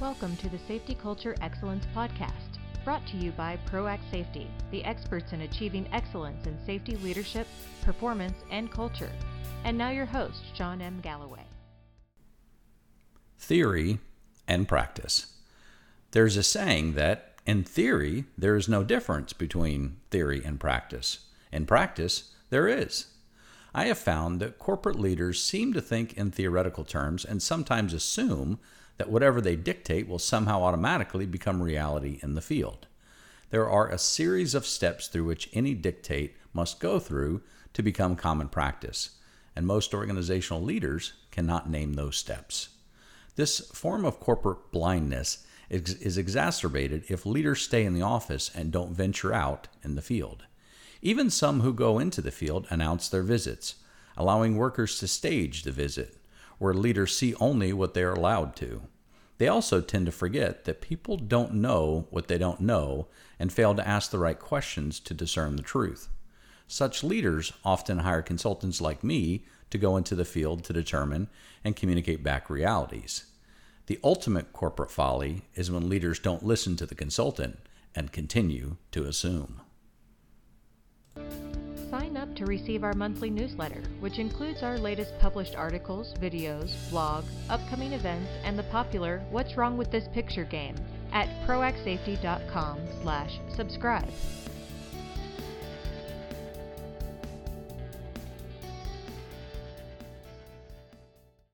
Welcome to the Safety Culture Excellence Podcast, brought to you by ProAct Safety, the experts in achieving excellence in safety leadership, performance, and culture. And now your host, Shawn M. Galloway. Theory and practice. There's a saying that, in theory, there is no difference between theory and practice. In practice, there is. I have found that corporate leaders seem to think in theoretical terms and sometimes assume that whatever they dictate will somehow automatically become reality in the field. There are a series of steps through which any dictate must go through to become common practice, and most organizational leaders cannot name those steps. This form of corporate blindness is, exacerbated if leaders stay in the office and don't venture out in the field. Even some who go into the field announce their visits, allowing workers to stage the visit where leaders see only what they are allowed to. They also tend to forget that people don't know what they don't know and fail to ask the right questions to discern the truth. Such leaders often hire consultants like me to go into the field to determine and communicate back realities. The ultimate corporate folly is when leaders don't listen to the consultant and continue to assume. Sign up to receive our monthly newsletter, which includes our latest published articles, videos, blog, upcoming events, and the popular What's Wrong with This Picture game at proactsafety.com slash subscribe.